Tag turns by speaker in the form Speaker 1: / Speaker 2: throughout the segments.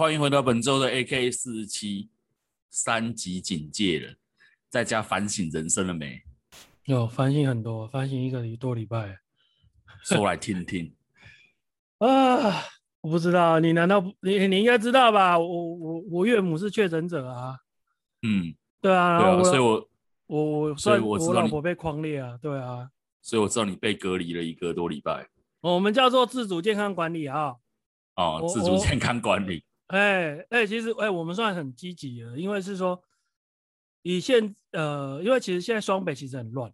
Speaker 1: 欢迎回到本周的 AK 四十七三级警戒了，在家反省人生了没？
Speaker 2: 有反省很多，反省一个多礼拜，
Speaker 1: 说来听听。
Speaker 2: 啊，我不知道，你难道不你你应该知道吧？我我我岳母是确诊者啊。
Speaker 1: 嗯，
Speaker 2: 对啊，
Speaker 1: 对啊，所以我
Speaker 2: 我我
Speaker 1: 所以我知道
Speaker 2: 我老婆被匡列啊，对啊，
Speaker 1: 所以我知道你被隔离了一个多礼拜。
Speaker 2: 我们叫做自主健康管理啊。
Speaker 1: 哦，自主健康管理。
Speaker 2: 哎哎，其实哎，我们算很积极了，因为是说以现呃，因为其实现在双北其实很乱。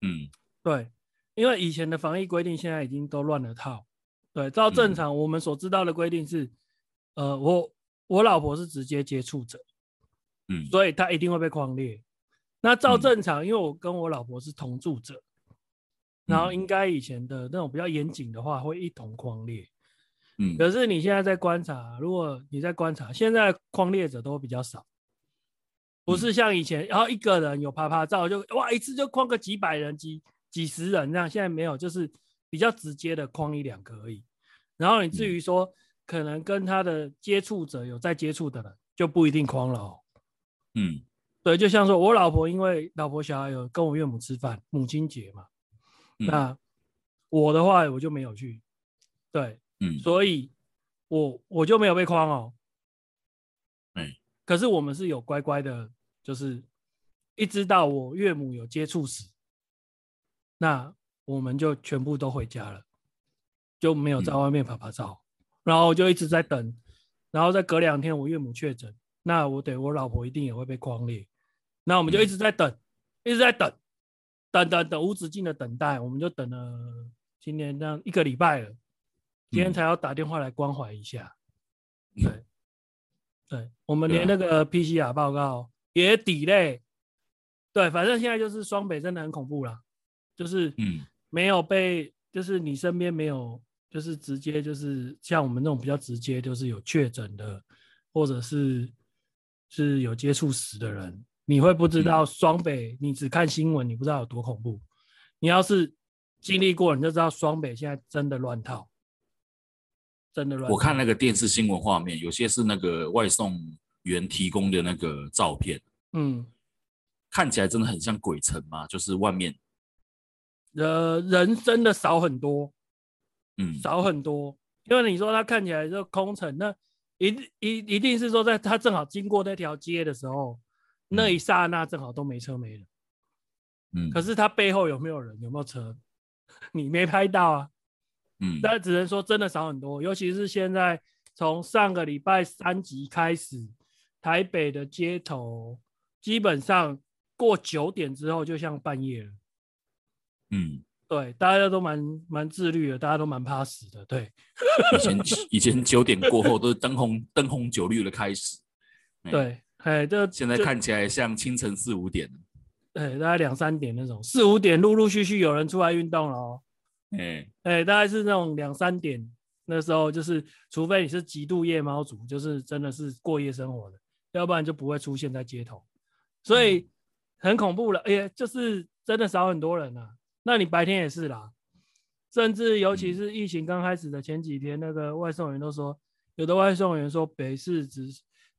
Speaker 1: 嗯，
Speaker 2: 对，因为以前的防疫规定现在已经都乱了套。对，照正常我们所知道的规定是，嗯、呃，我我老婆是直接接触者。
Speaker 1: 嗯，
Speaker 2: 所以她一定会被框列。那照正常，嗯、因为我跟我老婆是同住者，嗯、然后应该以前的那种比较严谨的话，会一同框列。
Speaker 1: 嗯，
Speaker 2: 可是你现在在观察，如果你在观察，现在框列者都比较少，不是像以前，然后一个人有趴趴照就哇一次就框个几百人、几几十人这样，现在没有，就是比较直接的框一两个而已。然后你至于说可能跟他的接触者有在接触的人，就不一定框了哦。
Speaker 1: 嗯，
Speaker 2: 对，就像说我老婆，因为老婆小孩有跟我岳母吃饭，母亲节嘛，
Speaker 1: 嗯、
Speaker 2: 那我的话我就没有去，对，
Speaker 1: 嗯，
Speaker 2: 所以我我就没有被框哦，
Speaker 1: 嗯，
Speaker 2: 可是我们是有乖乖的，就是一直到我岳母有接触史，那我们就全部都回家了，就没有在外面拍拍照，嗯、然后就一直在等，然后再隔两天我岳母确诊。那我得我老婆一定也会被框裂，那我们就一直在等，嗯、一直在等，等等等无止境的等待，我们就等了今年这样一个礼拜了，今天才要打电话来关怀一下。嗯、对，对，我们连那个 PCR 报告也 delay。对，反正现在就是双北真的很恐怖啦，就是没有被，就是你身边没有，就是直接就是像我们那种比较直接，就是有确诊的，或者是。是有接触史的人，你会不知道双北，你只看新闻，你不知道有多恐怖。你要是经历过，你就知道双北现在真的乱套，真的乱。
Speaker 1: 我看那个电视新闻画面，有些是那个外送员提供的那个照片，
Speaker 2: 嗯，
Speaker 1: 看起来真的很像鬼城嘛，就是外面，
Speaker 2: 呃，人真的少很多，
Speaker 1: 嗯，
Speaker 2: 少很多，因为你说它看起来就空城那。一一一定是说，在他正好经过那条街的时候，嗯、那一刹那正好都没车没人。
Speaker 1: 嗯，
Speaker 2: 可是他背后有没有人？有没有车？你没拍到啊。
Speaker 1: 嗯，
Speaker 2: 但只能说真的少很多，尤其是现在从上个礼拜三级开始，台北的街头基本上过九点之后就像半夜了。
Speaker 1: 嗯。
Speaker 2: 对，大家都蛮蛮自律的，大家都蛮怕死的。对，
Speaker 1: 以前以前九点过后都是灯红灯红酒绿的开始。
Speaker 2: 对，哎，这
Speaker 1: 现在看起来像清晨四五点。
Speaker 2: 对，大概两三点那种，四五点陆陆续续有人出来运动了哦。
Speaker 1: 哎
Speaker 2: 哎，大概是那种两三点那时候，就是除非你是极度夜猫族，就是真的是过夜生活的，要不然就不会出现在街头。所以很恐怖了，哎呀，就是真的少很多人啊。那你白天也是啦，甚至尤其是疫情刚开始的前几天，那个外送员都说，有的外送员说北市只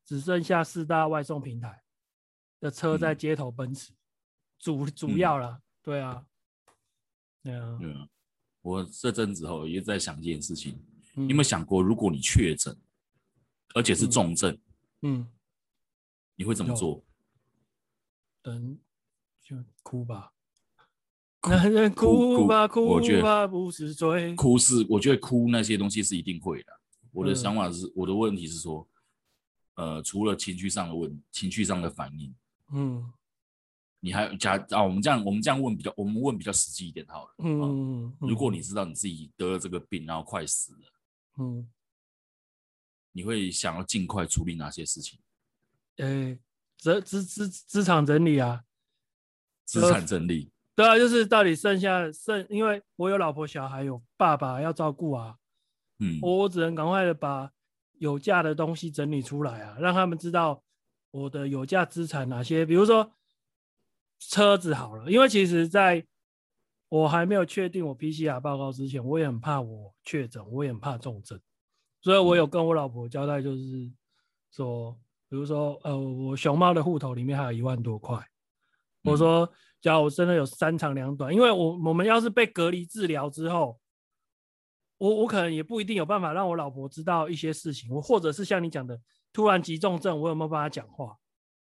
Speaker 2: 只剩下四大外送平台的车在街头奔驰，主主要啦，对啊，对啊，
Speaker 1: 对啊。我这阵子后也在想一件事情，你有没有想过，如果你确诊，而且是重症，
Speaker 2: 嗯，
Speaker 1: 你会怎么做？
Speaker 2: 等就哭吧。男人哭吧哭吧不是罪，
Speaker 1: 哭是我觉得哭那些东西是一定会的。我的想法是，嗯、我的问题是说，呃，除了情绪上的问，情绪上的反应，
Speaker 2: 嗯，
Speaker 1: 你还假啊？我们这样我们这样问比较，我们问比较实际一点好了。
Speaker 2: 嗯，嗯，
Speaker 1: 如果你知道你自己得了这个病，然后快死了，
Speaker 2: 嗯，
Speaker 1: 你会想要尽快处理哪些事情？
Speaker 2: 呃、欸，资资资资产整理啊，
Speaker 1: 资产整理。
Speaker 2: 对啊，就是到底剩下剩，因为我有老婆小孩，有爸爸要照顾啊，
Speaker 1: 嗯，
Speaker 2: 我只能赶快的把有价的东西整理出来啊，让他们知道我的有价资产哪些，比如说车子好了，因为其实在我还没有确定我 PCR 报告之前，我也很怕我确诊，我也很怕重症，所以我有跟我老婆交代，就是说，比如说，呃，我熊猫的户头里面还有一万多块。我说，假如我真的有三长两短，因为我我们要是被隔离治疗之后，我我可能也不一定有办法让我老婆知道一些事情，我或者是像你讲的，突然急重症，我有没有办法讲话？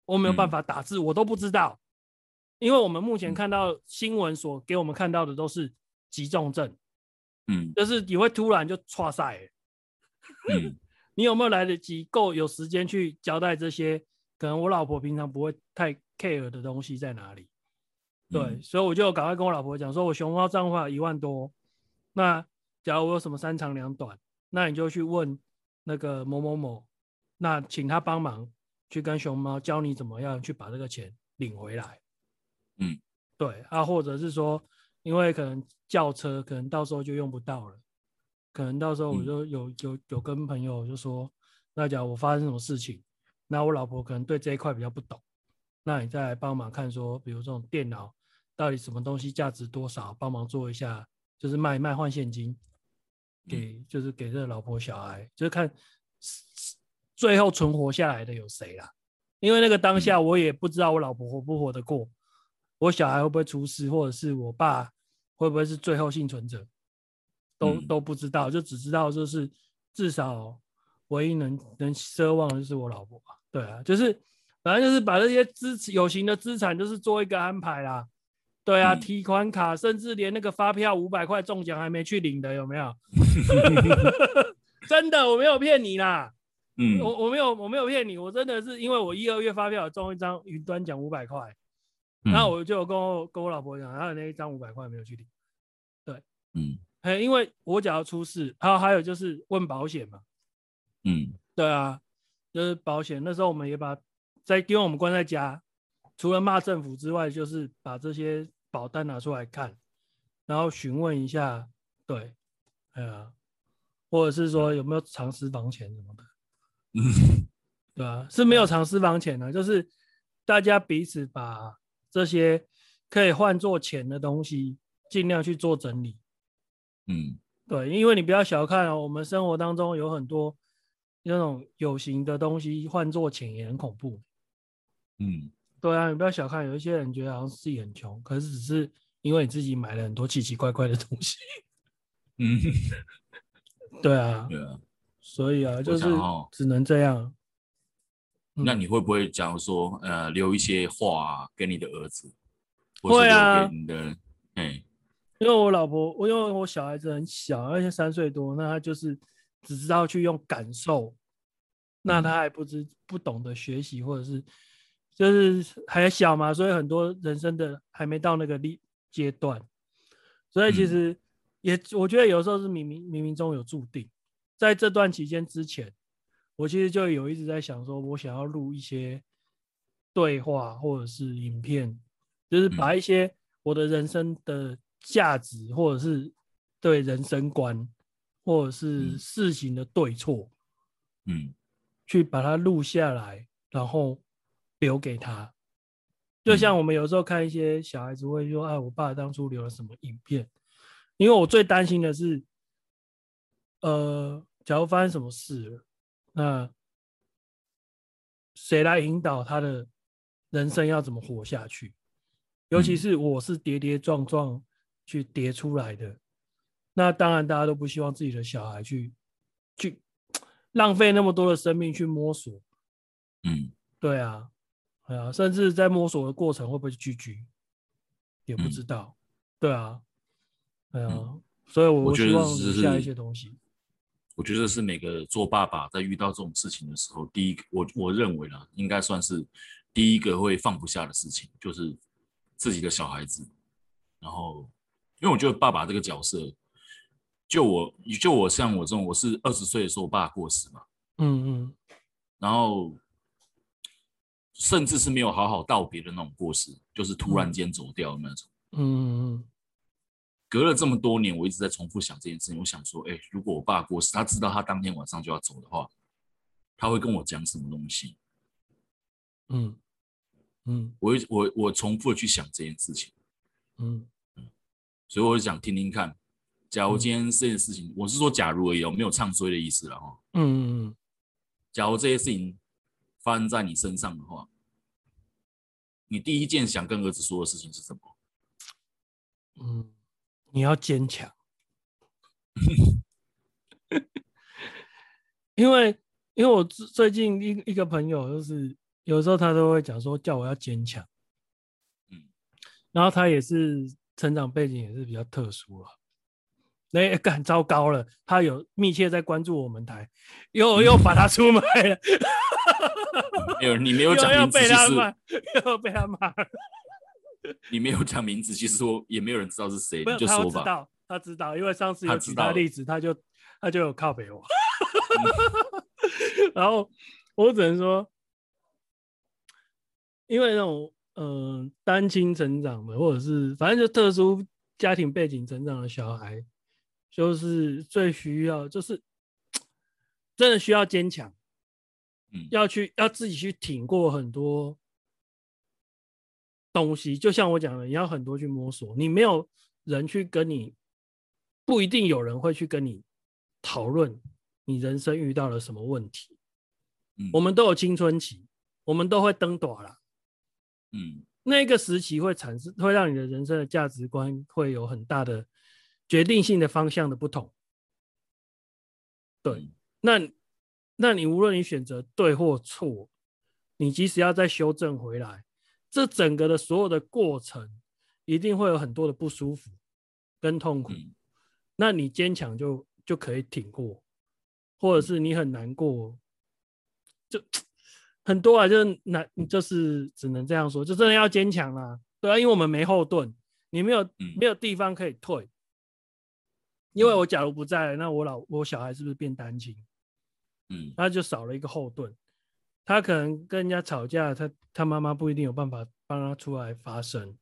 Speaker 2: 我没有办法打字，我都不知道。因为我们目前看到新闻所给我们看到的都是急重症，
Speaker 1: 嗯，
Speaker 2: 就是你会突然就剉赛，嗯，你有没有来得及够有时间去交代这些？可能我老婆平常不会太 care 的东西在哪里？对，嗯、所以我就赶快跟我老婆讲，说我熊猫账户一万多，那假如我有什么三长两短，那你就去问那个某某某，那请他帮忙去跟熊猫教你怎么样去把这个钱领回来。
Speaker 1: 嗯，
Speaker 2: 对啊，或者是说，因为可能轿车可能到时候就用不到了，可能到时候我就有、嗯、有有跟朋友就说，那假如我发生什么事情，那我老婆可能对这一块比较不懂，那你再来帮忙看说，比如这种电脑到底什么东西价值多少，帮忙做一下，就是卖卖换现金，给、嗯、就是给这个老婆小孩，就是看最后存活下来的有谁啦，因为那个当下我也不知道我老婆活不活得过。我小孩会不会出事，或者是我爸会不会是最后幸存者，都都不知道，就只知道就是至少唯一能能奢望的就是我老婆吧。对啊，就是反正就是把这些资有形的资产就是做一个安排啦。对啊，提款卡，甚至连那个发票五百块中奖还没去领的有没有？真的，我没有骗你啦。嗯，我我没有我没有骗你，我真的是因为我一二月发票中一张云端奖五百块。然后我就跟我跟我老婆讲，然后那一张五百块没有去领，对，
Speaker 1: 嗯，
Speaker 2: 还因为我只要出事，还有还有就是问保险嘛，
Speaker 1: 嗯，
Speaker 2: 对啊，就是保险。那时候我们也把在因为我们关在家，除了骂政府之外，就是把这些保单拿出来看，然后询问一下，对，哎呀，或者是说有没有藏私房钱什么的，
Speaker 1: 嗯，
Speaker 2: 对啊，是没有藏私房钱的，就是大家彼此把。这些可以换做钱的东西，尽量去做整理。
Speaker 1: 嗯，
Speaker 2: 对，因为你不要小看哦，我们生活当中有很多那种有形的东西换做钱也很恐怖。
Speaker 1: 嗯，
Speaker 2: 对啊，你不要小看，有一些人觉得好像自己很穷，可是只是因为你自己买了很多奇奇怪怪的东西。
Speaker 1: 嗯，
Speaker 2: 对啊，
Speaker 1: 对啊，
Speaker 2: 所以啊，就是只能这样。
Speaker 1: 那你会不会假如说，呃，留一些话给你的儿子？
Speaker 2: 会啊，
Speaker 1: 给你的，哎，
Speaker 2: 因为我老婆，我因为我小孩子很小，而且三岁多，那他就是只知道去用感受，那他还不知不懂得学习，或者是就是还小嘛，所以很多人生的还没到那个历阶段，所以其实也我觉得有时候是冥冥冥冥中有注定，在这段期间之前。我其实就有一直在想，说我想要录一些对话或者是影片，就是把一些我的人生的价值，或者是对人生观，或者是事情的对错，
Speaker 1: 嗯，
Speaker 2: 去把它录下来，然后留给他。就像我们有时候看一些小孩子会说：“啊，我爸当初留了什么影片？”因为我最担心的是，呃，假如发生什么事了。那谁来引导他的人生要怎么活下去？尤其是我是跌跌撞撞去跌出来的，那当然大家都不希望自己的小孩去去浪费那么多的生命去摸索。
Speaker 1: 嗯，
Speaker 2: 对啊，对啊，甚至在摸索的过程会不会去 GG 也不知道。对啊，对啊，所以我希望留下一些东西。
Speaker 1: 我觉得是每个做爸爸在遇到这种事情的时候，第一个我我认为啦，应该算是第一个会放不下的事情，就是自己的小孩子。然后，因为我觉得爸爸这个角色，就我就我像我这种，我是二十岁的时候我爸过世嘛，
Speaker 2: 嗯嗯，
Speaker 1: 然后甚至是没有好好道别的那种过世，就是突然间走掉的那种，
Speaker 2: 嗯嗯嗯。
Speaker 1: 隔了这么多年，我一直在重复想这件事情。我想说，哎，如果我爸过世，他知道他当天晚上就要走的话，他会跟我讲什么东西？
Speaker 2: 嗯嗯，
Speaker 1: 我我我重复的去想这件事情。
Speaker 2: 嗯
Speaker 1: 嗯，所以我就想听听看，假如今天这件事情，嗯、我是说假如而已，没有唱衰的意思了哈。
Speaker 2: 嗯嗯嗯。
Speaker 1: 假如这些事情发生在你身上的话，你第一件想跟儿子说的事情是什么？
Speaker 2: 嗯，你要坚强。因为，因为我最近一一个朋友，就是有时候他都会讲说，叫我要坚强。嗯，然后他也是成长背景也是比较特殊啊。那更糟糕了，他有密切在关注我们台，又又把他出卖了。
Speaker 1: 没有，你没有讲名字，其实
Speaker 2: 又被他骂。
Speaker 1: 你没有讲名字，其实说也没有人知道是谁，你就说吧。
Speaker 2: 他知道，他知道，因为上次有其他例子，他就他就有靠北我。然后我只能说，因为那种嗯、呃、单亲成长的，或者是反正就特殊家庭背景成长的小孩，就是最需要，就是 真的需要坚强，嗯，要去要自己去挺过很多东西。就像我讲的，你要很多去摸索，你没有人去跟你，不一定有人会去跟你讨论。你人生遇到了什么问题？嗯，我们都有青春期，我们都会登短了，嗯，那个时期会产生，会让你的人生的价值观会有很大的决定性的方向的不同。对，嗯，那那你无论你选择对或错，你即使要再修正回来，这整个的所有的过程一定会有很多的不舒服跟痛苦，嗯，那你坚强就就可以挺过。或者是你很难过，就很多啊，就是难，就是只能这样说，就真的要坚强啦，对啊，因为我们没后盾，你没有没有地方可以退，因为我假如不在，那我老我小孩是不是变单亲？嗯，那就少了一个后盾，他可能跟人家吵架，他他妈妈不一定有办法帮他出来发声，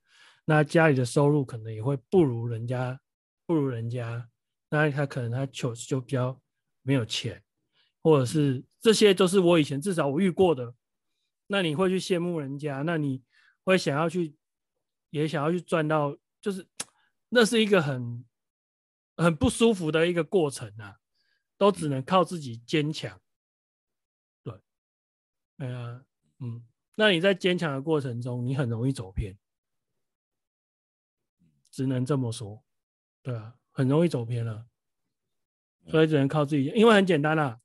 Speaker 2: 那家里的收入可能也会不如人家，不如人家，那他可能他就就比较。没有钱，或者是这些都是我以前至少我遇过的。那你会去羡慕人家，那你会想要去，也想要去赚到，就是那是一个很很不舒服的一个过程啊，都只能靠自己坚强。对，哎呀，嗯，那你在坚强的过程中，你很容易走偏，只能这么说，对啊，很容易走偏了。所以只能靠自己，因为很简单啦、啊，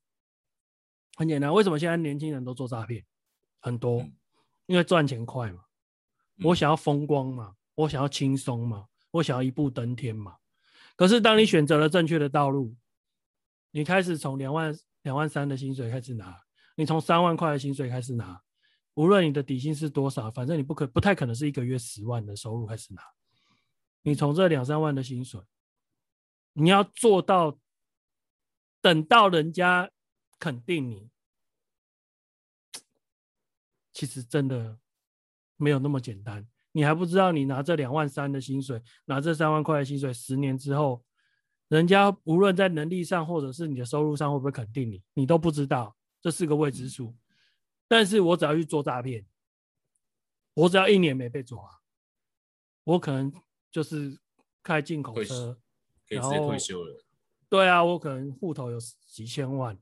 Speaker 2: 很简单。为什么现在年轻人都做诈骗？很多，因为赚钱快嘛。我想要风光嘛，我想要轻松嘛，我想要一步登天嘛。可是当你选择了正确的道路，你开始从两万、两万三的薪水开始拿，你从三万块的薪水开始拿，无论你的底薪是多少，反正你不可不太可能是一个月十万的收入开始拿。你从这两三万的薪水，你要做到。等到人家肯定你，其实真的没有那么简单。你还不知道，你拿这两万三的薪水，拿这三万块的薪水，十年之后，人家无论在能力上，或者是你的收入上，会不会肯定你，你都不知道，这是个未知数。但是我只要去做诈骗，我只要一年没被抓，我可能就是开进口车，
Speaker 1: 然后退休了。
Speaker 2: 对啊，我可能户头有几千万，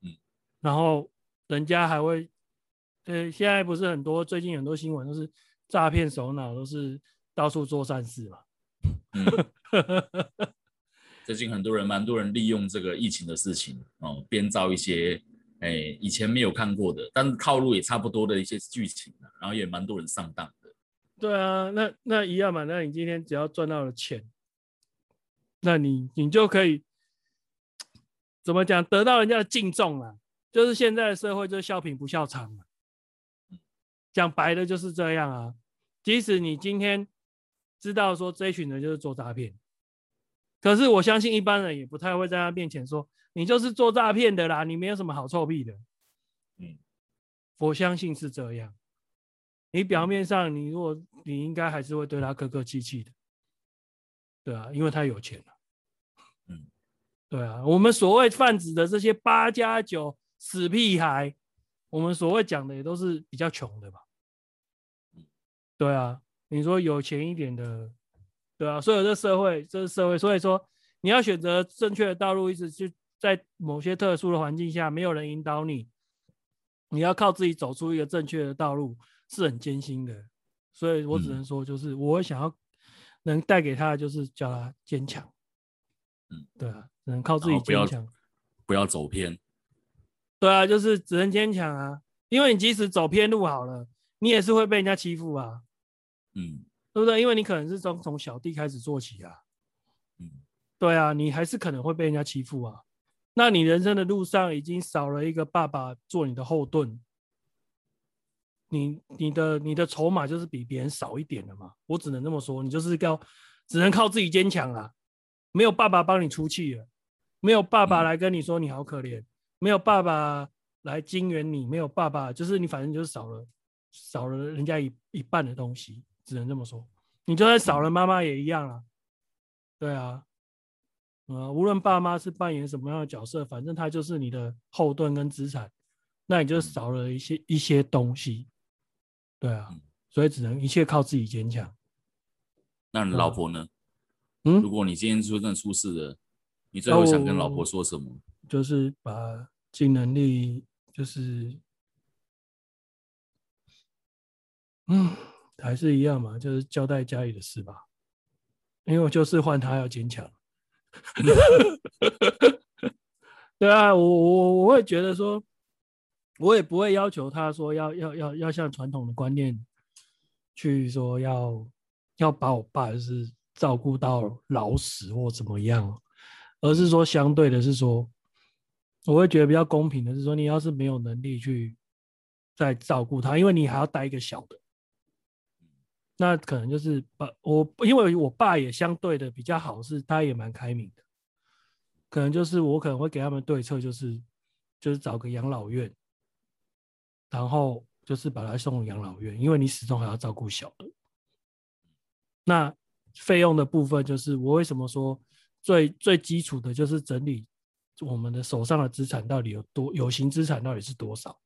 Speaker 2: 嗯，然后人家还会，呃，现在不是很多，最近很多新闻都是诈骗首脑，都是到处做善事嘛。嗯、
Speaker 1: 最近很多人，蛮多人利用这个疫情的事情哦，编造一些哎以前没有看过的，但是套路也差不多的一些剧情，然后也蛮多人上当的。
Speaker 2: 对啊，那那一样嘛，那你今天只要赚到了钱。那你你就可以怎么讲得到人家的敬重啊？就是现在的社会就是笑贫不笑娼嘛，讲白的就是这样啊。即使你今天知道说这一群人就是做诈骗，可是我相信一般人也不太会在他面前说你就是做诈骗的啦，你没有什么好臭屁的。嗯，我相信是这样。你表面上你如果你应该还是会对他客客气气的。对啊，因为他有钱了。嗯，对啊，我们所谓泛指的这些八加九死屁孩，我们所谓讲的也都是比较穷的吧？对啊，你说有钱一点的，对啊，所以这社会，这是社会，所以说你要选择正确的道路，一直就在某些特殊的环境下，没有人引导你，你要靠自己走出一个正确的道路，是很艰辛的。所以我只能说，就是我想要能带给他的，就是叫他坚强。
Speaker 1: 嗯，
Speaker 2: 对啊，只能靠自己坚强，
Speaker 1: 不要走偏。
Speaker 2: 对啊，就是只能坚强啊，因为你即使走偏路好了，你也是会被人家欺负啊。
Speaker 1: 嗯。
Speaker 2: 对不对？因为你可能是从从小弟开始做起啊，
Speaker 1: 嗯，
Speaker 2: 对啊，你还是可能会被人家欺负啊。那你人生的路上已经少了一个爸爸做你的后盾，你你的你的筹码就是比别人少一点了嘛。我只能这么说，你就是要只能靠自己坚强啊。没有爸爸帮你出气了，没有爸爸来跟你说你好可怜，没有爸爸来金援你，没有爸爸，就是你反正就是少了少了人家一一半的东西。只能这么说，你就算少了妈妈也一样啊。对啊，呃，无论爸妈是扮演什么样的角色，反正他就是你的后盾跟资产，那你就少了一些一些东西。对啊，所以只能一切靠自己坚强。
Speaker 1: 那你老婆呢？
Speaker 2: 嗯，
Speaker 1: 如果你今天真的出事了，你最后想跟老婆说什么？
Speaker 2: 就是把尽能力，就是，嗯。还是一样嘛，就是交代家里的事吧，因为我就是换他要坚强。对啊，我我我会觉得说，我也不会要求他说要要要要像传统的观念去说要要把我爸是照顾到老死或怎么样，而是说相对的是说，我会觉得比较公平的是说，你要是没有能力去再照顾他，因为你还要带一个小的。那可能就是把我，因为我爸也相对的比较好，是他也蛮开明的。可能就是我可能会给他们对策，就是就是找个养老院，然后就是把他送养老院，因为你始终还要照顾小的。那费用的部分，就是我为什么说最最基础的就是整理我们的手上的资产到底有多，有形资产到底是多少？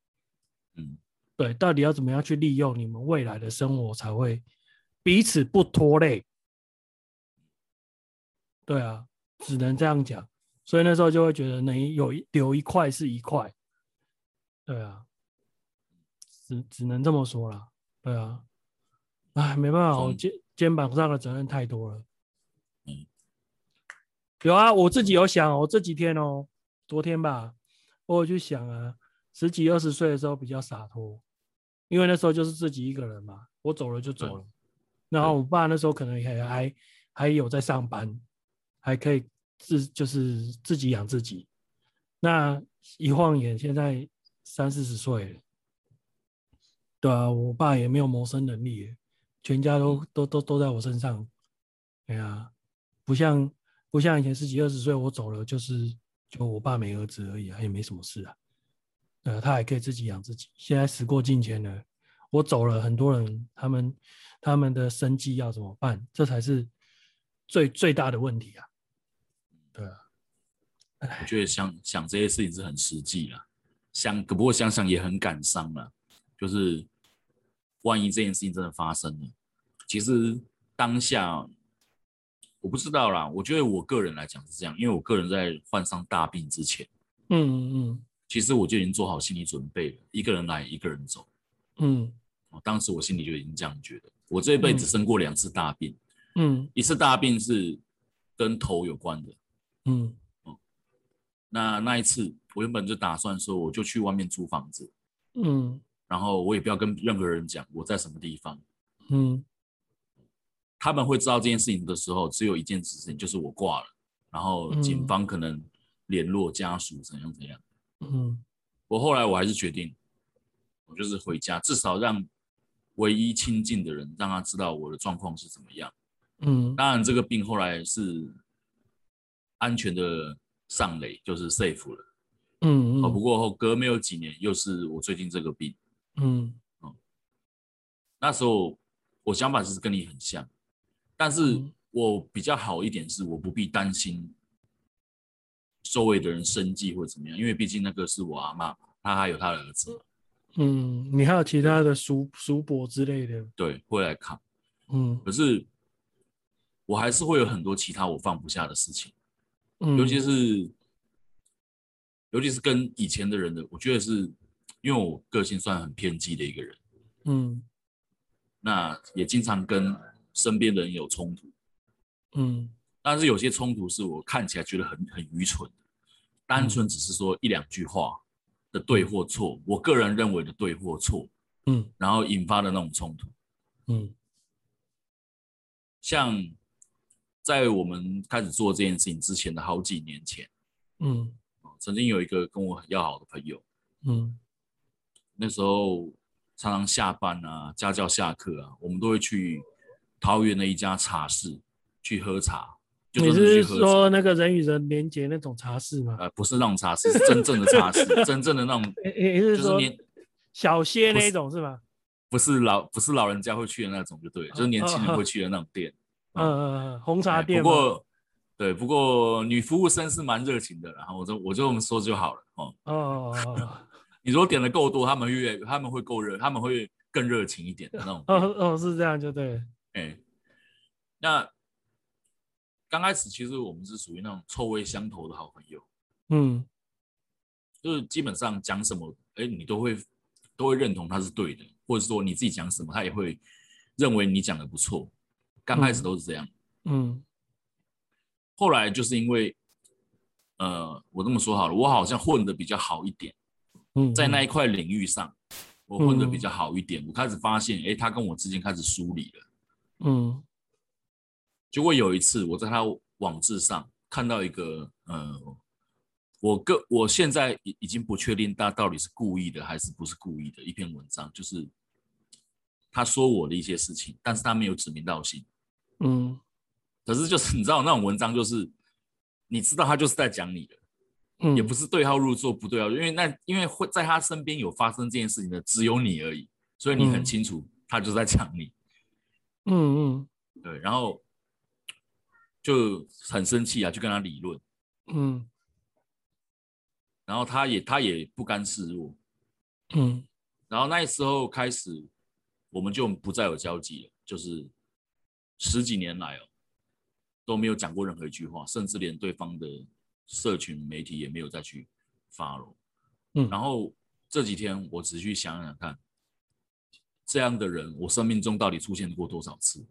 Speaker 1: 嗯，
Speaker 2: 对，到底要怎么样去利用你们未来的生活才会。彼此不拖累，对啊，只能这样讲。所以那时候就会觉得，能有一留一块是一块，对啊，只只能这么说了，对啊，哎，没办法，我肩肩膀上的责任太多了。嗯，有啊，我自己有想，我这几天哦，昨天吧，我有去想啊，十几二十岁的时候比较洒脱，因为那时候就是自己一个人嘛，我走了就走了。然后我爸那时候可能也还还有在上班，还可以自就是自己养自己。那一晃眼现在三四十岁了，对啊，我爸也没有谋生能力，全家都都都都在我身上。对啊，不像不像以前十几二十岁我走了就是就我爸没儿子而已啊，也没什么事啊。呃，他还可以自己养自己。现在时过境迁了，我走了，很多人他们。他们的生计要怎么办？这才是最最大的问题啊！对啊，
Speaker 1: 我觉得想想这些事情是很实际啊，想不过想想也很感伤啊。就是万一这件事情真的发生了，其实当下我不知道啦。我觉得我个人来讲是这样，因为我个人在患上大病之前，
Speaker 2: 嗯嗯嗯，
Speaker 1: 其实我就已经做好心理准备了，一个人来，一个人走，
Speaker 2: 嗯。
Speaker 1: 当时我心里就已经这样觉得。我这一辈子生过两次大病，
Speaker 2: 嗯，
Speaker 1: 一次大病是跟头有关的，
Speaker 2: 嗯，哦。
Speaker 1: 那那一次我原本就打算说，我就去外面租房子，
Speaker 2: 嗯，
Speaker 1: 然后我也不要跟任何人讲我在什么地方，
Speaker 2: 嗯，
Speaker 1: 他们会知道这件事情的时候，只有一件事情，就是我挂了，然后警方可能联络家属怎样怎样，
Speaker 2: 嗯，
Speaker 1: 我后来我还是决定，我就是回家，至少让。唯一亲近的人，让他知道我的状况是怎么样。
Speaker 2: 嗯，
Speaker 1: 当然，这个病后来是安全的上垒，就是 safe 了。
Speaker 2: 嗯嗯。
Speaker 1: 哦，不过后隔没有几年，又是我最近这个病。
Speaker 2: 嗯
Speaker 1: 嗯。那时候我想法是跟你很像，但是我比较好一点，是我不必担心周围的人生计或怎么样，因为毕竟那个是我阿嬷，她还有她的儿子。
Speaker 2: 嗯，你还有其他的叔叔伯之类的，
Speaker 1: 对，会来看。
Speaker 2: 嗯，
Speaker 1: 可是我还是会有很多其他我放不下的事情，
Speaker 2: 嗯，
Speaker 1: 尤其是尤其是跟以前的人的，我觉得是因为我个性算很偏激的一个人，
Speaker 2: 嗯，
Speaker 1: 那也经常跟身边的人有冲突，
Speaker 2: 嗯，
Speaker 1: 但是有些冲突是我看起来觉得很很愚蠢的，单纯只是说一两句话的对或错，我个人认为的对或错，
Speaker 2: 嗯，
Speaker 1: 然后引发的那种冲突，
Speaker 2: 嗯，
Speaker 1: 像在我们开始做这件事情之前的好几年前，
Speaker 2: 嗯，
Speaker 1: 曾经有一个跟我很要好的朋友，
Speaker 2: 嗯，
Speaker 1: 那时候常常下班啊，家教下课啊，我们都会去桃园的一家茶室去喝茶。就
Speaker 2: 你是说那个人与人连接那种茶室吗？
Speaker 1: 呃，不是那种茶室，是真正的茶室，真正的那种。
Speaker 2: 你是说小歇那种是吗？
Speaker 1: 不是老，不是老人家会去的那种，就对，就是年轻人会去的那种店。
Speaker 2: 嗯嗯嗯，红茶店。
Speaker 1: 不过，对，不过女服务生是蛮热情的，然后我就我就这么说就好了哦。
Speaker 2: 哦，
Speaker 1: 你如果点的够多，他们越他们会够热，他们会更热情一点的那种。
Speaker 2: 哦哦，是这样就对。
Speaker 1: 哎，那。刚开始其实我们是属于那种臭味相投的好朋友，
Speaker 2: 嗯，
Speaker 1: 就是基本上讲什么，哎，你都会都会认同他是对的，或者说你自己讲什么，他也会认为你讲的不错。刚开始都是这样，
Speaker 2: 嗯，
Speaker 1: 后来就是因为，呃，我这么说好了，我好像混的比较好一点，
Speaker 2: 嗯，
Speaker 1: 在那一块领域上，我混的比较好一点，我开始发现，哎，他跟我之间开始疏离了，
Speaker 2: 嗯。
Speaker 1: 结果有一次，我在他网志上看到一个，呃，我个我现在已已经不确定他到底是故意的还是不是故意的一篇文章，就是他说我的一些事情，但是他没有指名道姓，
Speaker 2: 嗯，
Speaker 1: 可是就是你知道那种文章，就是你知道他就是在讲你的，
Speaker 2: 嗯，
Speaker 1: 也不是对号入座不对号，因为那因为会在他身边有发生这件事情的只有你而已，所以你很清楚他就在讲你，
Speaker 2: 嗯嗯，
Speaker 1: 对，然后。就很生气啊，就跟他理论，
Speaker 2: 嗯，
Speaker 1: 然后他也他也不甘示弱，
Speaker 2: 嗯，
Speaker 1: 然后那时候开始，我们就不再有交集了，就是十几年来哦，都没有讲过任何一句话，甚至连对方的社群媒体也没有再去 follow，
Speaker 2: 嗯，
Speaker 1: 然后这几天我仔细想想看，这样的人我生命中到底出现过多少次？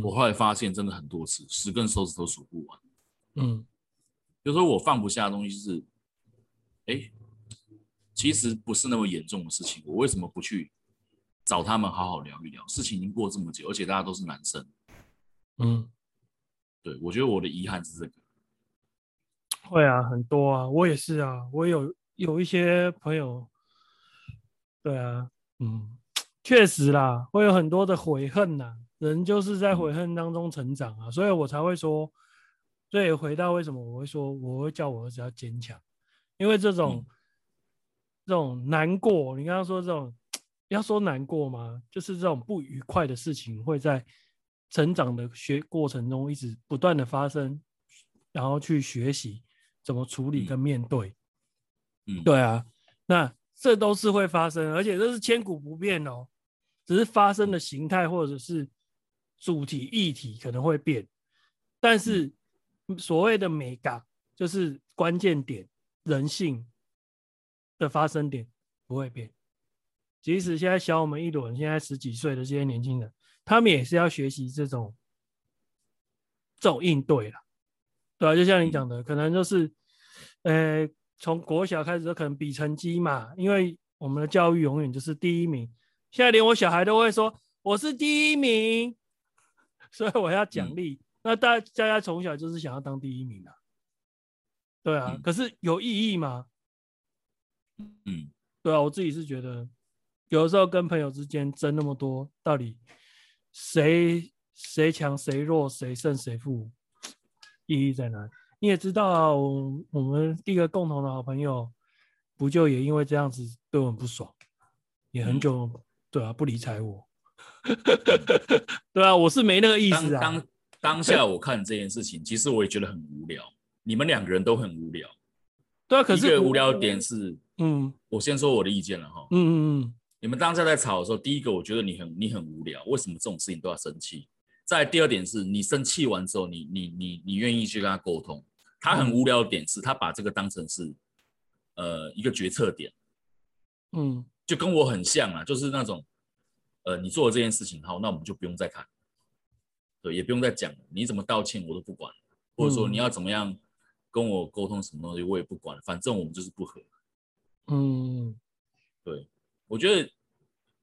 Speaker 1: 我后来发现，真的很多次，十根手指头数不完。
Speaker 2: 嗯，
Speaker 1: 就是说我放不下的东西是，哎，其实不是那么严重的事情，我为什么不去找他们好好聊一聊？事情已经过这么久，而且大家都是男生。
Speaker 2: 嗯，
Speaker 1: 对，我觉得我的遗憾是这个。
Speaker 2: 会啊，很多啊，我也是啊，我有有一些朋友，对啊，嗯，确实啦，会有很多的悔恨呐。人就是在悔恨当中成长啊，所以我才会说，所以回到为什么我会说，我会叫我儿子要坚强，因为这种、嗯、这种难过，你刚刚说这种要说难过吗？就是这种不愉快的事情会在成长的学过程中一直不断的发生，然后去学习怎么处理跟面对。
Speaker 1: 嗯，
Speaker 2: 对啊，那这都是会发生，而且这是千古不变哦，只是发生的形态或者是。主题议题可能会变，但是所谓的美感就是关键点，人性的发生点不会变。即使现在小我们一轮，现在十几岁的这些年轻人，他们也是要学习这种这种应对了，对啊，就像你讲的，可能就是，呃，从国小开始就可能比成绩嘛，因为我们的教育永远就是第一名。现在连我小孩都会说我是第一名。所以我要奖励，嗯、那大家大家从小就是想要当第一名啊，对啊，嗯、可是有意义吗？
Speaker 1: 嗯，
Speaker 2: 对啊，我自己是觉得，有的时候跟朋友之间争那么多，到底谁谁强谁弱谁胜谁负，意义在哪里？你也知道啊，我我们一个共同的好朋友，不就也因为这样子对我们不爽，也很久、嗯、对啊不理睬我。对啊，我是没那个意思啊。
Speaker 1: 当当，当下我看这件事情，其实我也觉得很无聊。你们两个人都很无聊。
Speaker 2: 对啊，可是
Speaker 1: 一个无聊的点是，
Speaker 2: 嗯，
Speaker 1: 我先说我的意见了哈。
Speaker 2: 嗯嗯嗯。
Speaker 1: 你们当下在吵的时候，第一个我觉得你很你很无聊，为什么这种事情都要生气？再第二点是你生气完之后，你你你你愿意去跟他沟通。他很无聊的点是，他把这个当成是呃一个决策点，
Speaker 2: 嗯，
Speaker 1: 就跟我很像啊，就是那种呃你做了这件事情，好，那我们就不用再谈，对，也不用再讲，你怎么道歉我都不管，或者说你要怎么样跟我沟通什么东西我也不管，反正我们就是不合。
Speaker 2: 嗯，
Speaker 1: 对，我觉得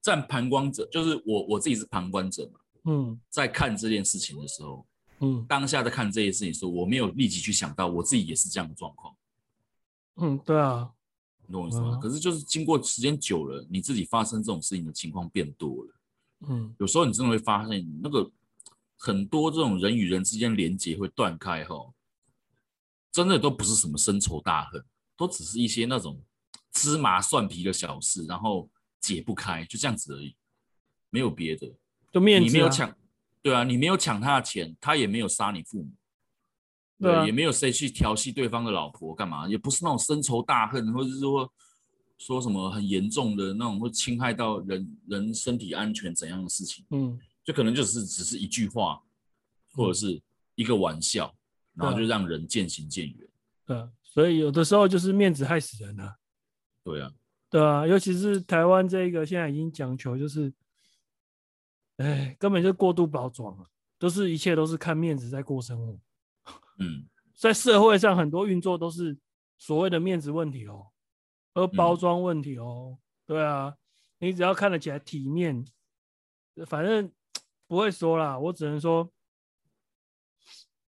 Speaker 1: 站旁观者就是我我自己是旁观者嘛。
Speaker 2: 嗯，
Speaker 1: 在看这件事情的时候，
Speaker 2: 嗯，
Speaker 1: 当下在看这件事情的时候，我没有立即去想到我自己也是这样的状况。
Speaker 2: 嗯，对啊，
Speaker 1: 你懂我意思吗？
Speaker 2: 嗯、
Speaker 1: 可是就是经过时间久了，你自己发生这种事情的情况变多了。
Speaker 2: 嗯，
Speaker 1: 有时候你真的会发现，那个很多这种人与人之间连接会断开哈，真的都不是什么深仇大恨，都只是一些那种。芝麻蒜皮的小事，然后解不开，就这样子而已，没有别的。
Speaker 2: 就面子、啊，
Speaker 1: 你没有抢，对啊，你没有抢他的钱，他也没有杀你父母，对，
Speaker 2: 对啊、
Speaker 1: 也没有谁去调戏对方的老婆干嘛，也不是那种深仇大恨，或者是说说什么很严重的那种会侵害到人人身体安全怎样的事情，
Speaker 2: 嗯，
Speaker 1: 就可能就是只是一句话，或者是一个玩笑，嗯、然后就让人渐行渐远。
Speaker 2: 对，所以有的时候就是面子害死人啊。
Speaker 1: 对啊，
Speaker 2: 对啊，尤其是台湾这个现在已经讲求就是，哎，根本就过度包装了，都是一切都是看面子在过生活。
Speaker 1: 嗯，
Speaker 2: 在社会上很多运作都是所谓的面子问题哦，而包装问题哦。嗯、对啊，你只要看得起来体面，反正 不会说啦。我只能说，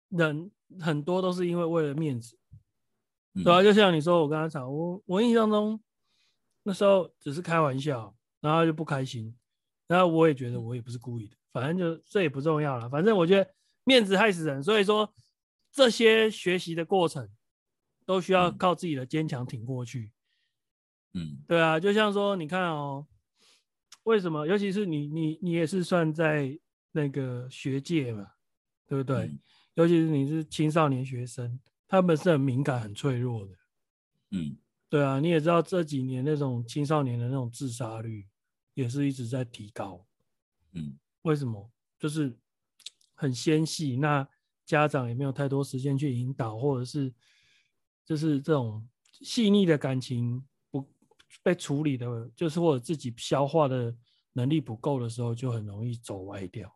Speaker 2: 人很多都是因为为了面子。对啊，就像你说，我跟他吵，我我印象中。那时候只是开玩笑，然后就不开心，然后我也觉得我也不是故意的，反正就这也不重要了。反正我觉得面子害死人，所以说这些学习的过程都需要靠自己的坚强挺过去。
Speaker 1: 嗯，
Speaker 2: 对啊，就像说你看哦，为什么？尤其是你你你也是算在那个学界嘛，对不对？嗯，尤其是你是青少年学生，他们是很敏感、很脆弱的。
Speaker 1: 嗯。
Speaker 2: 对啊，你也知道这几年那种青少年的那种自杀率也是一直在提高。
Speaker 1: 嗯，
Speaker 2: 为什么？就是很纤细，那家长也没有太多时间去引导，或者是就是这种细腻的感情不被处理的，就是或者自己消化的能力不够的时候，就很容易走歪掉。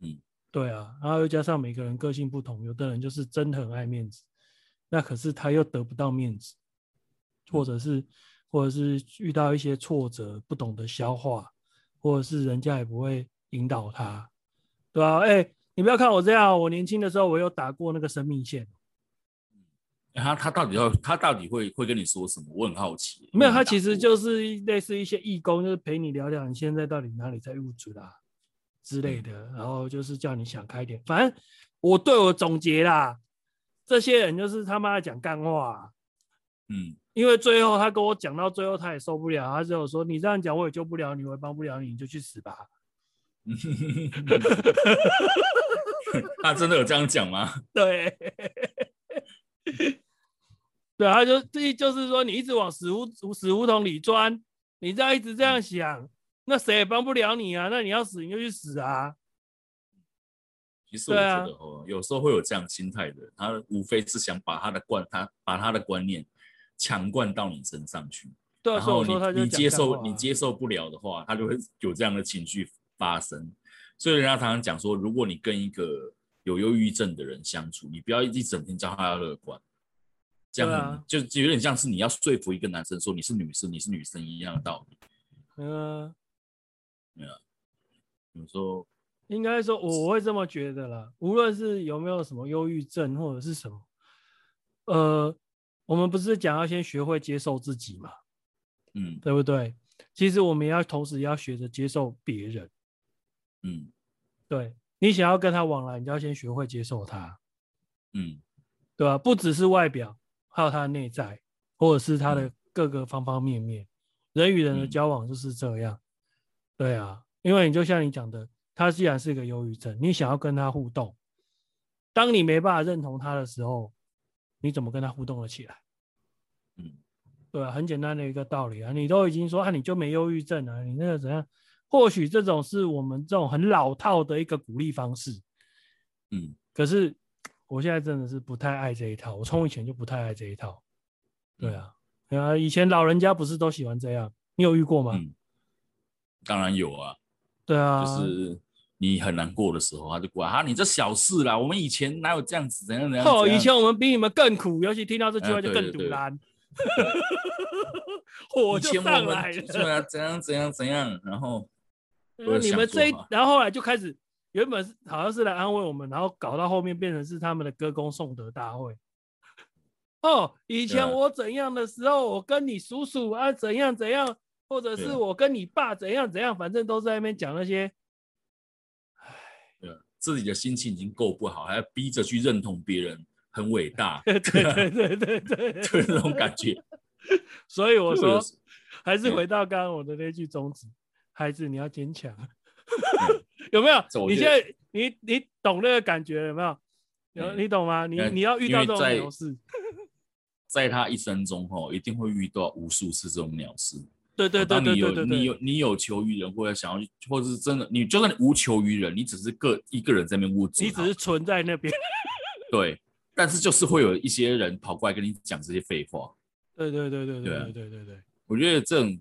Speaker 1: 嗯，
Speaker 2: 对啊，然后又加上每个人个性不同，有的人就是真的很爱面子，那可是他又得不到面子。或者是，或者是遇到一些挫折，不懂得消化，或者是人家也不会引导他，对啊？哎、欸，你不要看我这样，我年轻的时候我有打过那个生命线。
Speaker 1: 他他到底要他到底会会跟你说什么？我很好奇。
Speaker 2: 没有，他其实就是类似一些义工，就是陪你聊聊你现在到底哪里在入职啦之类的，然后就是叫你想开点。反正我对我总结啦，这些人就是他妈讲干话。
Speaker 1: 嗯。
Speaker 2: 因为最后他跟我讲到最后，他也受不了，他只有说：“你这样讲我也救不了你，我也帮不了你，你就去死吧。”
Speaker 1: 他真的有这样讲吗？
Speaker 2: 对，对，他就这就是说，你一直往死胡死胡同里钻，你这样一直这样想，那谁也帮不了你啊？那你要死你就去死啊！
Speaker 1: 其实我觉得哦，有时候会有这样心态的，他无非是想把他的观他把他的观念。强灌到你身上去，
Speaker 2: 对，
Speaker 1: 然后你你接受你接受不了的话，他就会有这样的情绪发生。所以人家常常讲说，如果你跟一个有忧郁症的人相处，你不要一整天叫他要乐观，这样、啊、就就有点像是你要说服一个男生说你是女生，你是女生一样的道理。
Speaker 2: 嗯，
Speaker 1: 对啊，有时候
Speaker 2: 应该说我会这么觉得啦，无论是有没有什么忧郁症或者是什么，呃。我们不是讲要先学会接受自己嘛，
Speaker 1: 嗯，
Speaker 2: 对不对？其实我们要同时要学着接受别人，
Speaker 1: 嗯，
Speaker 2: 对，你想要跟他往来，你就要先学会接受他，
Speaker 1: 嗯，
Speaker 2: 对吧？不只是外表，还有他的内在，或者是他的各个方方面面。人与人的交往就是这样，对啊，因为你就像你讲的，他既然是个忧郁症，你想要跟他互动，当你没办法认同他的时候。你怎么跟他互动了起来？
Speaker 1: 嗯，
Speaker 2: 对啊，很简单的一个道理啊。你都已经说啊，你就没忧郁症啊，你那个怎样？或许这种是我们这种很老套的一个鼓励方式，
Speaker 1: 嗯，
Speaker 2: 可是我现在真的是不太爱这一套，我从以前就不太爱这一套。对啊，啊，以前老人家不是都喜欢这样？你有遇过吗？
Speaker 1: 嗯，当然有啊。
Speaker 2: 对啊，
Speaker 1: 就是你很难过的时候，他就过来啊，你这小事啦，我们以前哪有这样子？怎样怎样？
Speaker 2: 哦，以前我们比你们更苦，尤其听到这句话就更赌烂。火就上来了，
Speaker 1: 对啊，怎样怎样怎样，然后
Speaker 2: 你们这一，然后后来就开始，原本是好像是来安慰我们，然后搞到后面变成是他们的歌功颂德大会。哦，以前我怎样的时候，我跟你叔叔啊怎样怎样，或者是我跟你爸怎样怎样，反正都在那边讲那些。
Speaker 1: 唉，对，自己的心情已经够不好，还要逼着去认同别人很伟大。
Speaker 2: 对对对对对，对，
Speaker 1: 就是 那种感觉。
Speaker 2: 所以我说，还是回到刚刚我的那句宗旨：孩子，你要坚强。有没有？你现在你你懂那个感觉有没有？有你懂吗？你你要遇到这种鸟事，
Speaker 1: 在他一生中吼，一定会遇到无数次这种鸟事。
Speaker 2: 对对对对对对。
Speaker 1: 你有你有求于人，或者想要，或者是真的，你就算你无求于人，你只是个一个人在那边捂，
Speaker 2: 你只是存在那边。
Speaker 1: 对，但是就是会有一些人跑过来跟你讲这些废话。
Speaker 2: 对对对对对对对对对，
Speaker 1: 我觉得这种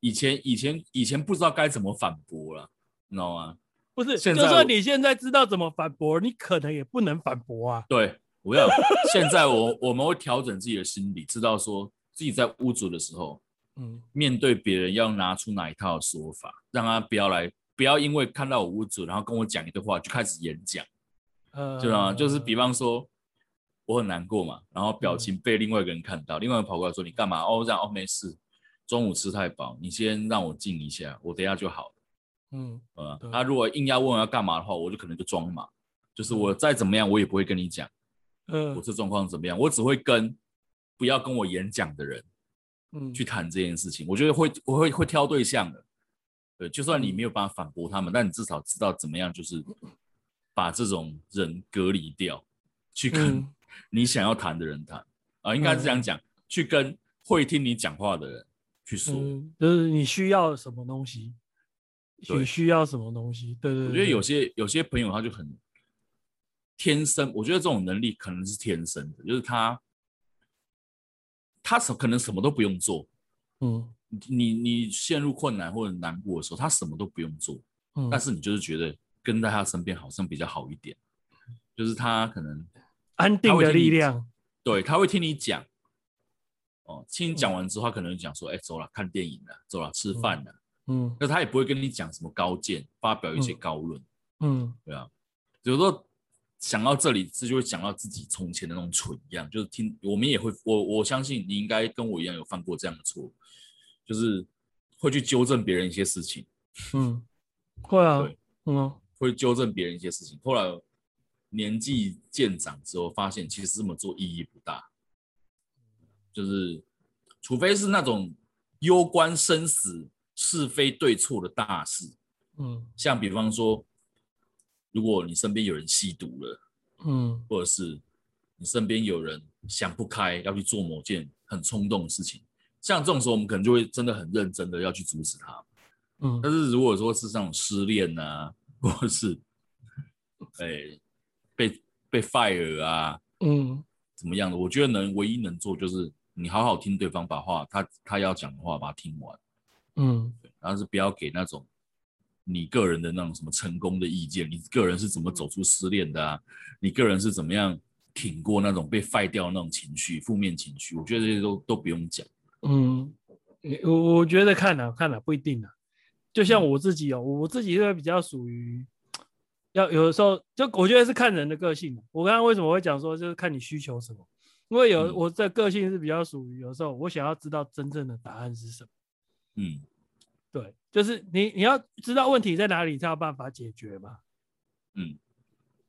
Speaker 1: 以前以前以前不知道该怎么反驳了，你知道吗？
Speaker 2: 不是，就算你现在知道怎么反驳，你可能也不能反驳啊。
Speaker 1: 对，我要现在我我们会调整自己的心理，知道说自己在屋主的时候，嗯，面对别人要拿出哪一套说法，让他不要来，不要因为看到我屋主，然后跟我讲一堆话就开始演讲，呃，知道吗？就是比方说。我很难过嘛，然后表情被另外一个人看到，嗯、另外一个人跑过来说：“你干嘛？”哦，这样哦，没事。中午吃太饱，你先让我静一下，我等一下就好了。嗯，呃，他如果硬要问我要干嘛的话，我就可能就装嘛，就是我再怎么样，我也不会跟你讲，嗯，我这状况怎么样，我只会跟不要跟我演讲的人，嗯，去谈这件事情。我觉得会，我会会挑对象的，对，就算你没有办法反驳他们，但你至少知道怎么样，就是把这种人隔离掉，去跟。嗯你想要谈的人谈啊，应该是这样讲，嗯、去跟会听你讲话的人去说，
Speaker 2: 嗯、就是你需要什么东西，你需要什么东西，对对，对。我
Speaker 1: 觉得有些有些朋友他就很天生，我觉得这种能力可能是天生的，就是他他什可能什么都不用做，嗯，你你陷入困难或者难过的时候，他什么都不用做，嗯，但是你就是觉得跟在他身边好像比较好一点，就是他可能。
Speaker 2: 安定的力量，
Speaker 1: 对，他会听你讲，哦，听你讲完之后，他可能讲说，哎、欸，走了，看电影了，走了，吃饭了，嗯，那他也不会跟你讲什么高见，发表一些高论，嗯，对啊，有时候想到这里，这就会想到自己从前的那种蠢样，就是听我们也会，我我相信你应该跟我一样有犯过这样的错，就是会去纠正别人一些事情，
Speaker 2: 嗯，会啊，对，嗯，
Speaker 1: 会纠正别人一些事情，后来。年纪渐长之后，发现其实这么做意义不大，就是除非是那种攸关生死、是非对错的大事，嗯，像比方说，如果你身边有人吸毒了，嗯，或者是你身边有人想不开要去做某件很冲动的事情，像这种时候，我们可能就会真的很认真的要去阻止他，嗯，但是如果说是这种失恋啊，或者是，哎。被被 fire 啊，嗯，怎么样的？我觉得能唯一能做就是你好好听对方把话，他他要讲的话把它听完，嗯，然后是不要给那种你个人的那种什么成功的意见，你个人是怎么走出失恋的啊？你个人是怎么样挺过那种被 fire 掉的那种情绪、负面情绪？我觉得这些都都不用讲。
Speaker 2: 嗯，我我觉得看了、啊、看了、啊、不一定啊，就像我自己哦，我自己是比较属于。要有的时候，就我觉得是看人的个性。我刚刚为什么会讲说，就是看你需求什么？因为有我的个性是比较属于，有时候我想要知道真正的答案是什么。嗯，对，就是你你要知道问题在哪里，才有办法解决嘛。嗯，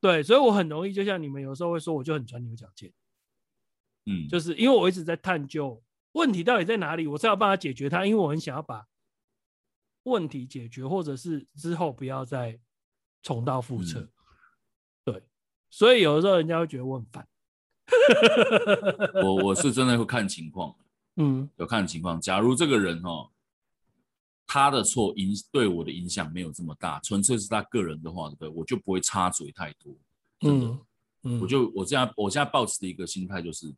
Speaker 2: 对，所以我很容易，就像你们有时候会说，我就很钻牛角尖。嗯，就是因为我一直在探究问题到底在哪里，我才有办法解决它。因为我很想要把问题解决，或者是之后不要再。重蹈覆辙，嗯，对，所以有的时候人家会觉得我很烦。
Speaker 1: 我我是真的会看情况，嗯，有看情况。假如这个人哦，他的错影对我的影响没有这么大，纯粹是他个人的话，对不对？我就不会插嘴太多。真的，
Speaker 2: 嗯嗯、
Speaker 1: 我就我这样，我现在抱持的一个心态就是，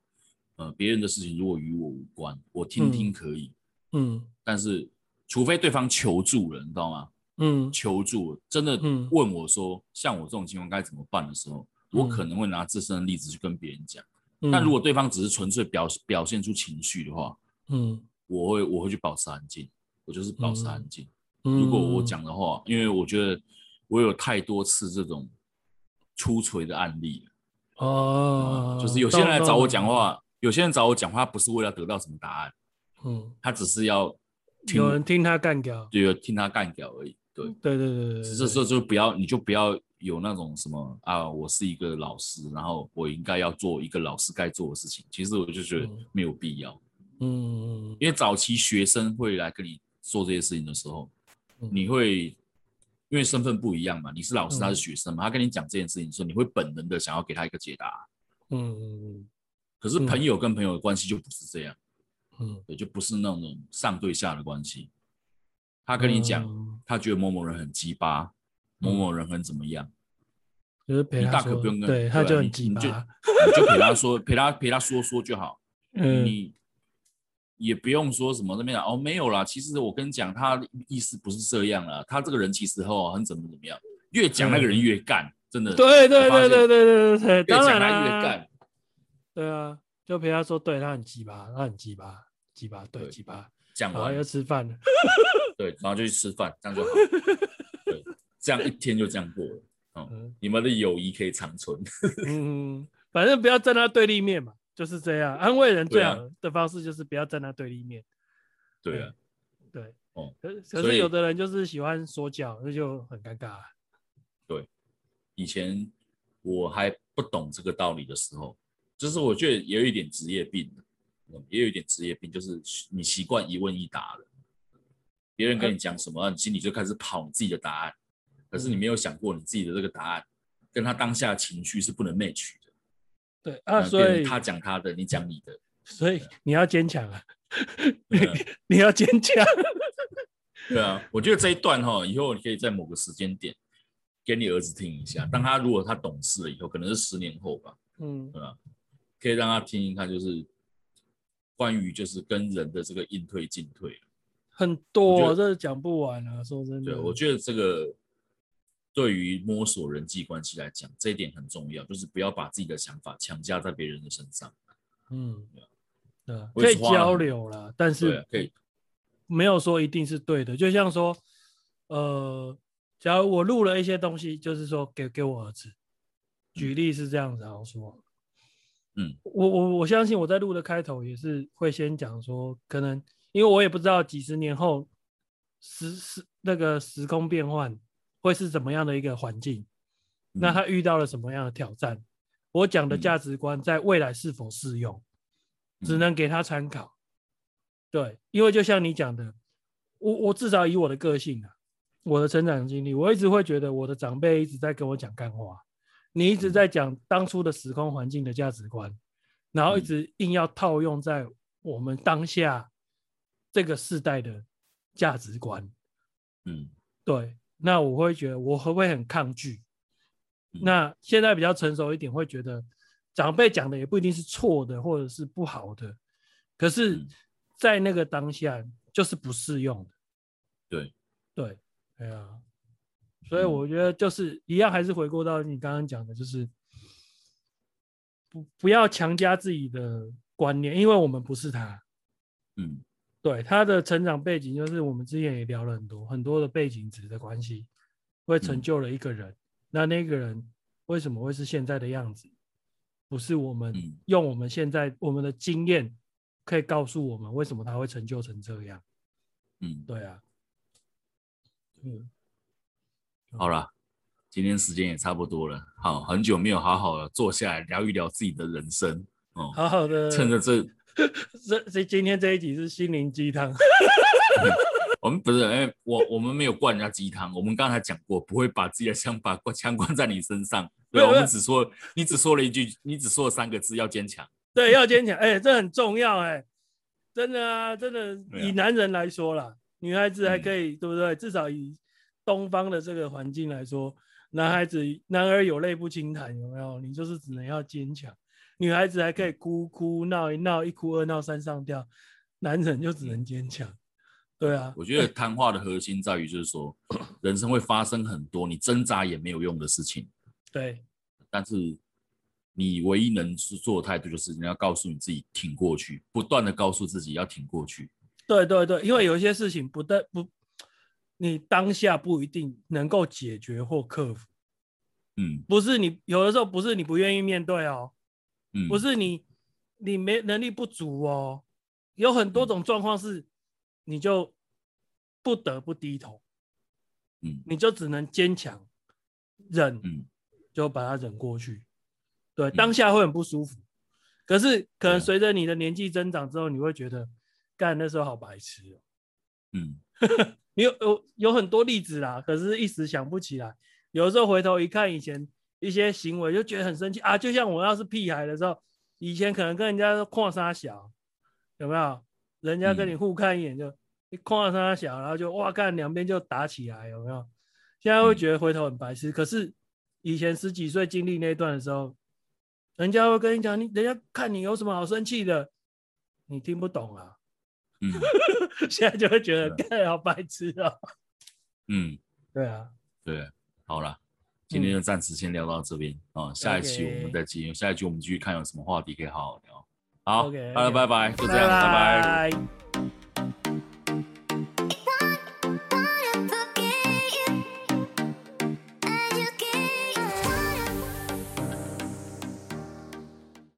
Speaker 1: 呃，别人的事情如果与我无关，我听听可以，
Speaker 2: 嗯，嗯
Speaker 1: 但是除非对方求助了，你知道吗？
Speaker 2: 嗯，
Speaker 1: 求助真的问我说，嗯、像我这种情况该怎么办的时候，嗯、我可能会拿自身的例子去跟别人讲。嗯、但如果对方只是纯粹表表现出情绪的话，嗯，我会我会去保持安静，我就是保持安静。嗯、如果我讲的话，因为我觉得我有太多次这种出锤的案例了
Speaker 2: 哦、
Speaker 1: 嗯，就是有些人来找我讲话，有些人找我讲话不是为了得到什么答案，嗯，他只是要
Speaker 2: 有人听他干掉，
Speaker 1: 对，听他干掉而已。对对
Speaker 2: 对对对，
Speaker 1: 这时候就不要，你就不要有那种什么啊，我是一个老师，然后我应该要做一个老师该做的事情。其实我就觉得没有必要，嗯，因为早期学生会来跟你做这些事情的时候，你会因为身份不一样嘛，你是老师，他是学生嘛，他跟你讲这件事情的时候，你会本能的想要给他一个解答，嗯嗯嗯。可是朋友跟朋友的关系就不是这样，嗯，对，就不是那种上对下的关系。他跟你讲，嗯、他觉得某某人很鸡巴，嗯、某某人很怎么样，
Speaker 2: 就是陪他说，你大可不用跟，对，他就很鸡巴，
Speaker 1: 你就陪他说，陪他陪他说说就好，嗯、你也不用说什么那边哦，没有啦，其实我跟你讲，他意思不是这样啦，他这个人其实哦很怎么怎么样，越讲那个人越干，嗯、真的，
Speaker 2: 对对对对对对对，当然
Speaker 1: 他越干，
Speaker 2: 对啊，就陪他说，对他很鸡巴，他很鸡巴，鸡巴对鸡巴。讲完要吃饭了，
Speaker 1: 对，然后就去吃饭，这样就好。对，这样一天就这样过了。哦、嗯，你们的友谊可以长存。
Speaker 2: 嗯，反正不要站在对立面嘛，就是这样。安慰人最好的方式就是不要站在对立面。
Speaker 1: 对啊，
Speaker 2: 对。哦，可可是有的人就是喜欢说教，那就很尴尬。
Speaker 1: 对，以前我还不懂这个道理的时候，就是我觉得也有一点职业病。也有一点职业病，就是你习惯一问一答了。别人跟你讲什么，你心里就开始跑你自己的答案。可是你没有想过，你自己的这个答案跟他当下的情绪是不能 match 的。
Speaker 2: 对啊，所以
Speaker 1: 他讲他的，你讲你的。
Speaker 2: 所以你要坚强啊！你要坚强。
Speaker 1: 对啊，我觉得这一段哈，以后你可以在某个时间点给你儿子听一下。当他如果他懂事了以后，可能是十年后吧。嗯，对吧？可以让他听一看，就是。关于就是跟人的这个应退进退，
Speaker 2: 很多，这讲不完啊！说真的，
Speaker 1: 对，我觉得这个对于摸索人际关系来讲，这一点很重要，就是不要把自己的想法强加在别人的身上。
Speaker 2: 嗯，对，可以交流啦，但是
Speaker 1: 可以
Speaker 2: 没有说一定是对的。就像说，呃，假如我录了一些东西，就是说给给我儿子，举例是这样子，好说。
Speaker 1: 嗯，
Speaker 2: 我我我相信我在录的开头也是会先讲说，可能因为我也不知道几十年后时时那个时空变换会是怎么样的一个环境，嗯、那他遇到了什么样的挑战，我讲的价值观在未来是否适用，嗯、只能给他参考。对，因为就像你讲的，我我至少以我的个性啊，我的成长经历，我一直会觉得我的长辈一直在跟我讲干话。你一直在讲当初的时空环境的价值观，然后一直硬要套用在我们当下这个世代的价值观。
Speaker 1: 嗯，
Speaker 2: 对。那我会觉得我会不会很抗拒？那现在比较成熟一点，会觉得长辈讲的也不一定是错的，或者是不好的。可是，在那个当下就是不适用的。
Speaker 1: 对，
Speaker 2: 对，哎呀。所以我觉得就是一样，还是回过到你刚刚讲的，就是不不要强加自己的观念，因为我们不是他。
Speaker 1: 嗯，
Speaker 2: 对，他的成长背景，就是我们之前也聊了很多很多的背景值的关系，会成就了一个人。那那个人为什么会是现在的样子？不是我们用我们现在我们的经验可以告诉我们为什么他会成就成这样。
Speaker 1: 嗯，
Speaker 2: 对啊，嗯。
Speaker 1: 好了，今天时间也差不多了。好，很久没有好好的坐下来聊一聊自己的人生哦。
Speaker 2: 好好的，
Speaker 1: 趁着这
Speaker 2: 这这今天这一集是心灵鸡汤。
Speaker 1: 我们不是，哎、欸，我我们没有灌人家鸡汤。我们刚才讲过，不会把自己的想法灌强灌在你身上。对，我们只说，你只说了一句，你只说了三个字，要坚强。
Speaker 2: 对，要坚强。哎、欸，这很重要、欸。哎，真的啊，真的，以男人来说啦。女孩子还可以，嗯、对不对？至少以东方的这个环境来说，男孩子男儿有泪不轻弹，有没有？你就是只能要坚强。女孩子还可以哭哭闹一闹，一哭二闹三上吊，男人就只能坚强。对啊，
Speaker 1: 我觉得谈话的核心在于，就是说，人生会发生很多你挣扎也没有用的事情。
Speaker 2: 对，
Speaker 1: 但是你唯一能做的态度，就是你要告诉你自己挺过去，不断的告诉自己要挺过去。
Speaker 2: 对对对，因为有一些事情不但不，你当下不一定能够解决或克服。
Speaker 1: 嗯，
Speaker 2: 不是你有的时候不是你不愿意面对哦，
Speaker 1: 嗯，
Speaker 2: 不是你你没能力不足哦，有很多种状况是。你就不得不低头，
Speaker 1: 嗯，
Speaker 2: 你就只能坚强忍，
Speaker 1: 嗯，
Speaker 2: 就把它忍过去。对，当下会很不舒服，可是可能随着你的年纪增长之后，你会觉得，干那时候好白痴哦，
Speaker 1: 嗯，
Speaker 2: 你有有有很多例子啦，可是一时想不起来。有时候回头一看以前一些行为，就觉得很生气啊。就像我要是屁孩的时候，以前可能跟人家跨沙小，有没有？人家跟你互看一眼就，一夸他小，然后就哇干两边就打起来，有没有？现在会觉得回头很白痴，可是以前十几岁经历那段的时候，人家会跟你讲，你人家看你有什么好生气的，你听不懂啊。
Speaker 1: 嗯，
Speaker 2: 现在就会觉得干好白痴啊。
Speaker 1: 嗯，
Speaker 2: 对啊，
Speaker 1: 对，好了，今天就暂时先聊到这边啊，下一期我们再继续，下一期我们继续看有什么话题可以好好聊。好，好
Speaker 2: okay, okay.
Speaker 1: 拜拜拜，就这样，拜拜。拜拜。